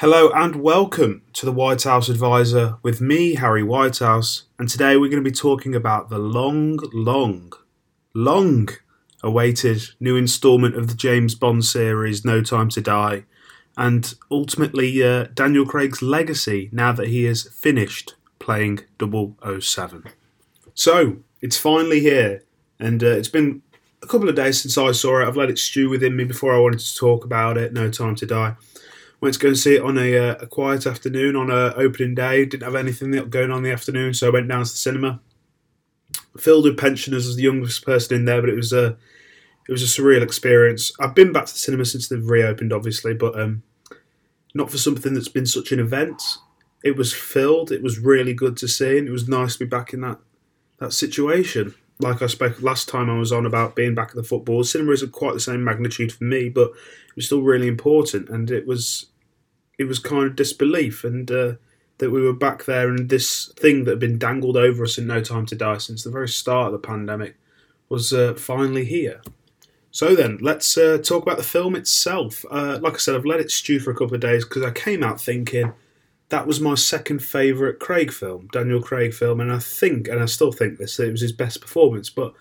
Hello and welcome to the Whitehouse Advisor with me, Harry Whitehouse, and today we're going to be talking about the long, long, long awaited new instalment of the James Bond series, No Time to Die, and ultimately uh, Daniel Craig's legacy now that he has finished playing 007. So, it's finally here, and uh, it's been a couple of days since I saw it. I've let it stew within me before I wanted to talk about it, No Time to Die. Went to go and see it on a, uh, a quiet afternoon on a opening day. Didn't have anything going on in the afternoon, so I went down to the cinema. Filled with pensioners as the youngest person in there, but it was a it was a surreal experience. I've been back to the cinema since they've reopened, obviously, but um, not for something that's been such an event. It was filled. It was really good to see, and it was nice to be back in that that situation. Like I spoke last time I was on about being back at the football, cinema isn't quite the same magnitude for me, but it was still really important, and it was it was kind of disbelief and uh, that we were back there and this thing that had been dangled over us in no time to die since the very start of the pandemic was uh, finally here. So then, let's uh, talk about the film itself. Uh, like I said, I've let it stew for a couple of days because I came out thinking that was my second favourite Craig film, Daniel Craig film, and I think, and I still think this, that it was his best performance. But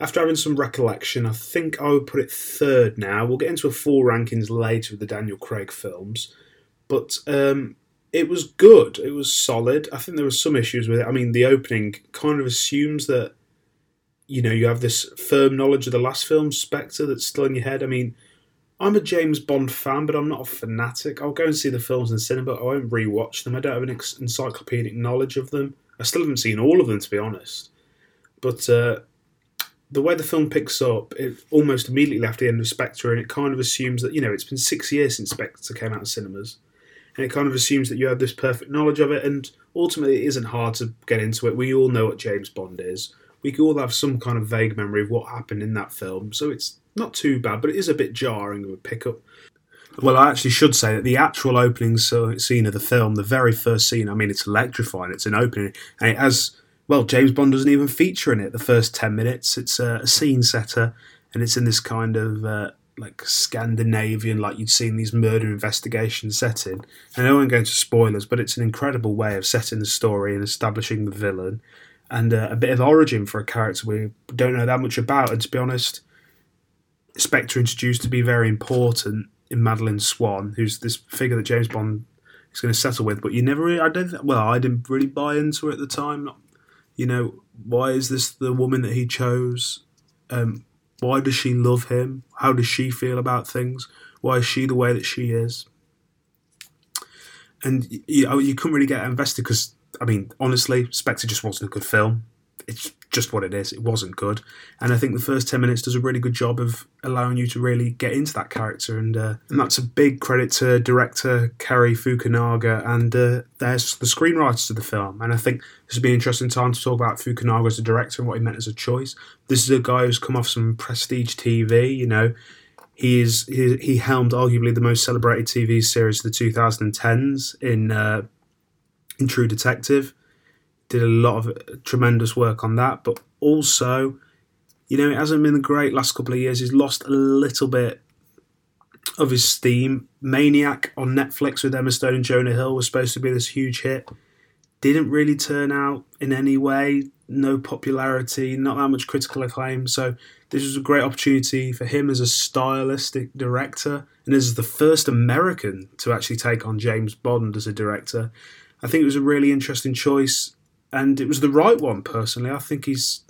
after having some recollection, I think I would put it third now. We'll get into a full rankings later of the Daniel Craig films. But um, it was good. It was solid. I think there were some issues with it. I mean, the opening kind of assumes that you know you have this firm knowledge of the last film, Spectre, that's still in your head. I mean, I'm a James Bond fan, but I'm not a fanatic. I'll go and see the films in the cinema, but I won't rewatch them. I don't have an encyclopedic knowledge of them. I still haven't seen all of them, to be honest. But uh, the way the film picks up, it almost immediately after the end of Spectre, and it kind of assumes that you know it's been six years since Spectre came out of cinemas and it kind of assumes that you have this perfect knowledge of it. And ultimately, it isn't hard to get into it. We all know what James Bond is. We all have some kind of vague memory of what happened in that film, so it's not too bad, but it is a bit jarring of a pickup. Well, I actually should say that the actual opening scene of the film, the very first scene, I mean, it's electrifying. It's an opening, and it has well, James Bond doesn't even feature in it. The first ten minutes, it's a, scene setter, and it's in this kind of uh, like Scandinavian, like you'd see in these murder investigation setting. And I won't go into spoilers, but it's an incredible way of setting the story and establishing the villain, and uh, a bit of origin for a character we don't know that much about. And to be honest, Spectre introduced to be very important in Madeleine Swann, who's this figure that James Bond is going to settle with. But you never really, I don't, well, I didn't really buy into it at the time. You know, why is this the woman that he chose? Um, why does she love him? How does she feel about things? Why is she the way that she is? And you, you couldn't really get invested because, I mean, honestly, Spectre just wasn't a good film it's just what it is. It wasn't good, and I think the first ten minutes does a really good job of allowing you to really get into that character, and uh, and that's a big credit to director Cary Fukunaga and uh, there's the screenwriters of the film. And I think this would be an interesting time to talk about Fukunaga as a director and what he meant as a choice. This is a guy who's come off some prestige TV, you know. He is he, he helmed arguably the most celebrated TV series of the 2010s in uh, in True Detective did a lot of uh, tremendous work on that. But also, you know, it hasn't been great last couple of years. He's lost a little bit of his steam. Maniac on Netflix with Emma Stone and Jonah Hill was supposed to be this huge hit. Didn't really turn out in any way. No popularity, not that much critical acclaim. So this was a great opportunity for him as a stylistic director and as the first American to actually take on James Bond as a director. I think it was a really interesting choice and it was the right one personally. I think he's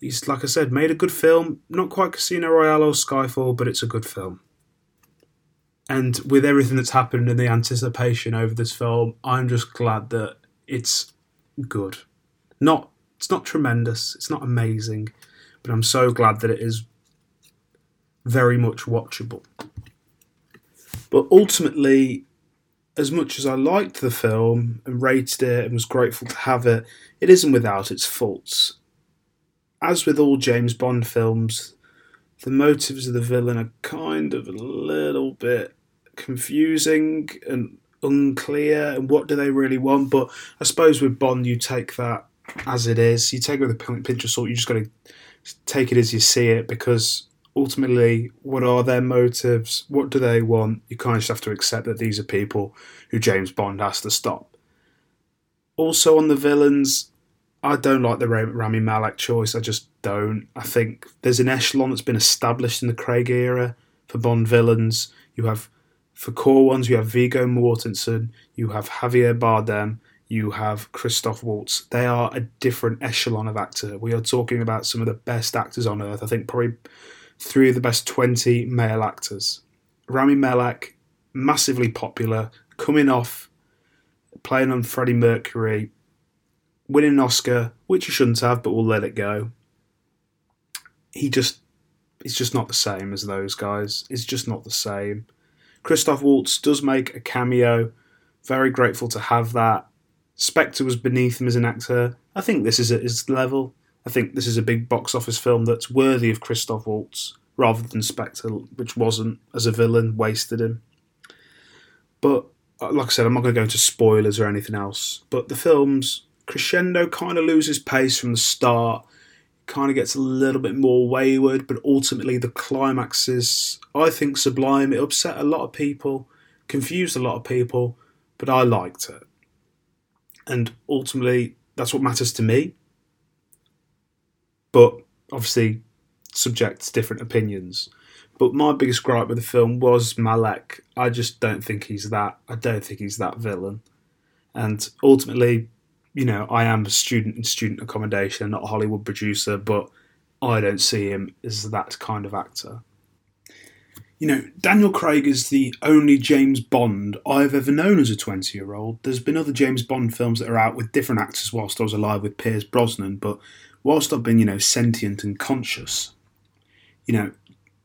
he's like I said made a good film, not quite Casino Royale or Skyfall, but it's a good film. And with everything that's happened and the anticipation over this film, I'm just glad that it's good. Not it's not tremendous, it's not amazing, but I'm so glad that it is very much watchable. But ultimately, as much as I liked the film and rated it and was grateful to have it, it isn't without its faults. As with all James Bond films, the motives of the villain are kind of a little bit confusing and unclear and what do they really want but i suppose with bond you take that as it is you take it with a pinch of salt you just got to take it as you see it because ultimately, what are their motives? What do they want? You kind of just have to accept that these are people who James Bond has to stop. Also, on the villains, I don't like the Rami Malek choice. I just don't. I think there's an echelon that's been established in the Craig era for Bond villains. You have, for core ones, you have Viggo Mortensen, you have Javier Bardem, you have Christoph Waltz. They are a different echelon of actor. We are talking about some of the best actors on earth. I think probably of the best 20 male actors. Rami Malek, massively popular, coming off playing on Freddie Mercury, winning an Oscar, which he shouldn't have, but we'll let it go. He just, he's just not the same as those guys. It's just not the same. Christoph Waltz does make a cameo. Very grateful to have that. Spectre was beneath him as an actor. I think this is at his level. I think this is a big box office film that's worthy of Christoph Waltz rather than Spectre, which wasn't as a villain, wasted him. But uh, like I said, I'm not going to go into spoilers or anything else. But the film's crescendo kind of loses pace from the start. Kind of gets a little bit more wayward, but ultimately the climax is, I think, sublime. It upset a lot of people, confused a lot of people, but I liked it and ultimately that's what matters to me. But obviously, subject to different opinions. But my biggest gripe with the film was Malek. I just don't think he's that. I don't think he's that villain. And ultimately, you know, I am a student in student accommodation, not a Hollywood producer, but I don't see him as that kind of actor you know, Daniel Craig is the only James Bond I've ever known as a 20 year old. There's been other James Bond films that are out with different actors whilst I was alive with Pierce Brosnan, but whilst I've been, you know, sentient and conscious, you know,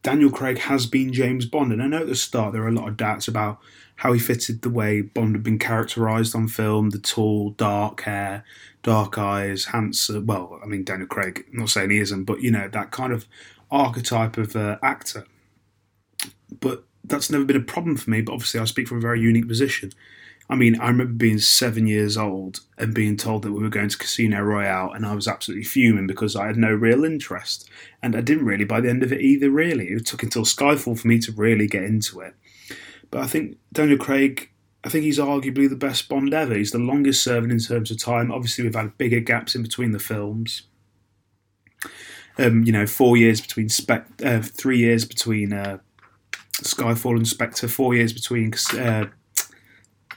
Daniel Craig has been James Bond. And I know at the start there are a lot of doubts about how he fitted the way Bond had been characterised on film the tall, dark hair, dark eyes, handsome. Well, I mean, Daniel Craig, I'm not saying he isn't, but, you know, that kind of archetype of uh, actor but that's never been a problem for me. But obviously, I speak from a very unique position. I mean, I remember being seven years old and being told that we were going to Casino Royale, and I was absolutely fuming because I had no real interest. And I didn't really by the end of it either, really. It took until Skyfall for me to really get into it. But I think Daniel Craig, I think he's arguably the best Bond ever. He's the longest serving in terms of time. Obviously, we've had bigger gaps in between the films. Um, you know, four years between spec, uh, three years between uh, Skyfall and Spectre, four years between uh,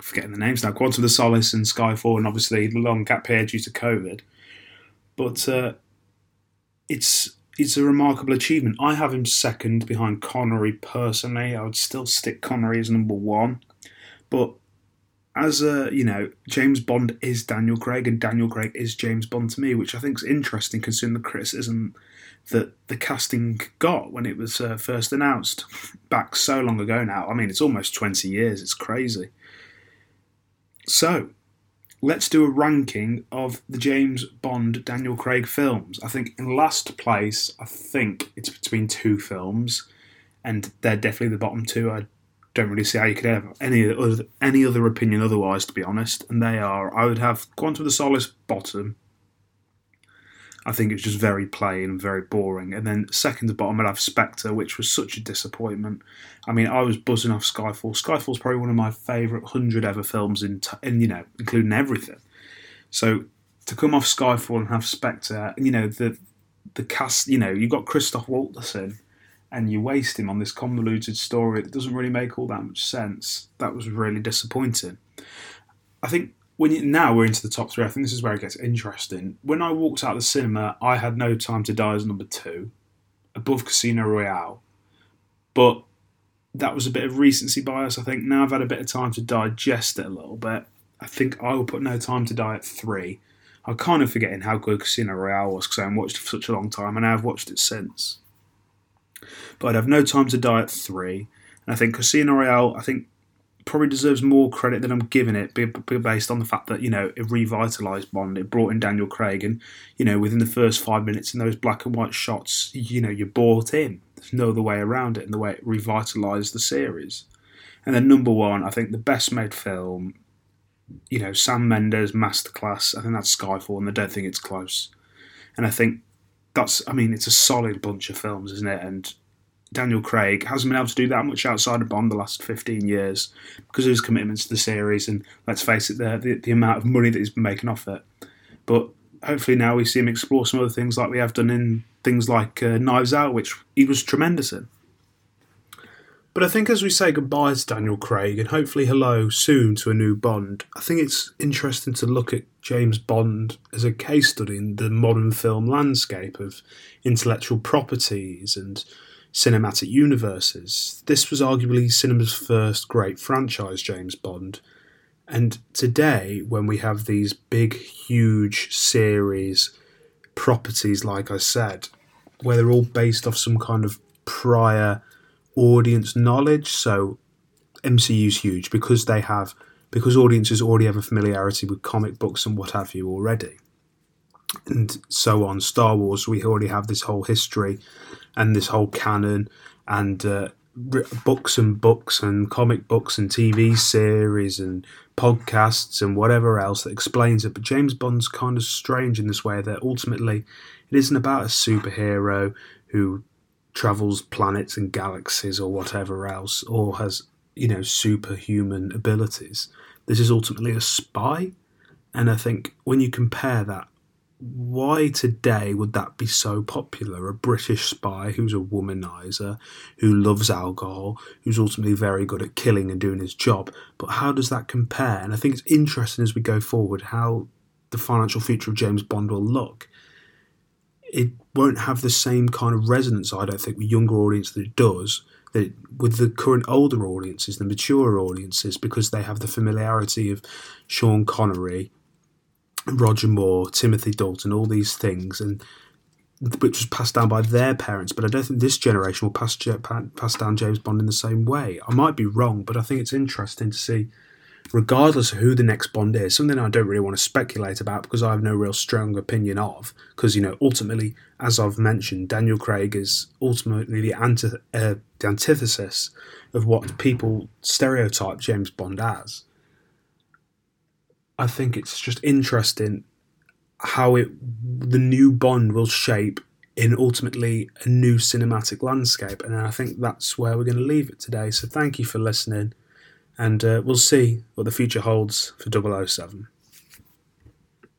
forgetting the names now, Quantum of the Solace and Skyfall, and obviously the long gap here due to COVID. But uh, it's it's a remarkable achievement. I have him second behind Connery personally. I would still stick Connery as number one, but as a you know, James Bond is Daniel Craig, and Daniel Craig is James Bond to me, which I think is interesting considering the criticism that the casting got when it was uh, first announced back so long ago now. I mean, it's almost 20 years, it's crazy. So, let's do a ranking of the James Bond Daniel Craig films. I think in last place, I think it's between two films, and they're definitely the bottom two. I don't really see how you could have any other, any other opinion otherwise, to be honest. And they are, I would have Quantum of the Solace bottom, I think it's just very plain and very boring. And then second to bottom, I'd have Spectre, which was such a disappointment. I mean, I was buzzing off Skyfall. Skyfall's probably one of my favourite hundred ever films, in, t- in you know, including everything. So to come off Skyfall and have Spectre, you know, the the cast, you know, you've got Christoph Waltz in, and you waste him on this convoluted story that doesn't really make all that much sense. That was really disappointing. I think when you, now we're into the top three, I think this is where it gets interesting. When I walked out of the cinema, I had No Time to Die as number two, above Casino Royale, but that was a bit of recency bias. I think now I've had a bit of time to digest it a little bit. I think I will put No Time to Die at three. I'm kind of forgetting how good Casino Royale was because I haven't watched it for such a long time, and I've watched it since. But I'd have No Time to Die at three, and I think Casino Royale. I think probably deserves more credit than I'm giving it, based on the fact that you know it revitalised Bond. It brought in Daniel Craig, and you know within the first five minutes in those black and white shots, you know you're bought in. There's no other way around it, and the way it revitalised the series. And then number one, I think the best made film, you know, Sam Mendes masterclass. I think that's Skyfall, and I don't think it's close. And I think that's, I mean, it's a solid bunch of films, isn't it? And Daniel Craig hasn't been able to do that much outside of Bond the last 15 years because of his commitments to the series and let's face it, the, the, the amount of money that he's been making off it. But hopefully now we see him explore some other things like we have done in things like uh, Knives Out, which he was tremendous in. But I think as we say goodbye to Daniel Craig and hopefully hello soon to a new Bond, I think it's interesting to look at James Bond as a case study in the modern film landscape of intellectual properties and cinematic universes. This was arguably cinema's first great franchise, James Bond. And today, when we have these big, huge series properties, like I said, where they're all based off some kind of prior audience knowledge. So MCU's huge because they have because audiences already have a familiarity with comic books and what have you already. And so on. Star Wars, we already have this whole history and this whole canon and uh, books and books and comic books and TV series and podcasts and whatever else that explains it. But James Bond's kind of strange in this way that ultimately it isn't about a superhero who travels planets and galaxies or whatever else, or has, you know, superhuman abilities. This is ultimately a spy. And I think when you compare that, why today would that be so popular? A British spy who's a womanizer, who loves alcohol, who's ultimately very good at killing and doing his job. But how does that compare? And I think it's interesting as we go forward how the financial future of James Bond will look it won't have the same kind of resonance, I don't think, with younger audience that it does that with the current older audiences, the mature audiences, because they have the familiarity of Sean Connery, Roger Moore, Timothy Dalton, all these things, and which was passed down by their parents. But I don't think this generation will pass pass down James Bond in the same way. I might be wrong, but I think it's interesting to see regardless of who the next Bond is, something I don't really want to speculate about because I have no real strong opinion of. Because, you know, ultimately, as I've mentioned, Daniel Craig is ultimately the, anti- uh, the antithesis of what people stereotype James Bond as. I think it's just interesting how it the new Bond will shape in ultimately a new cinematic landscape, and I think that's where we're going to leave it today. So thank you for listening and uh, we'll see what the future holds for 007.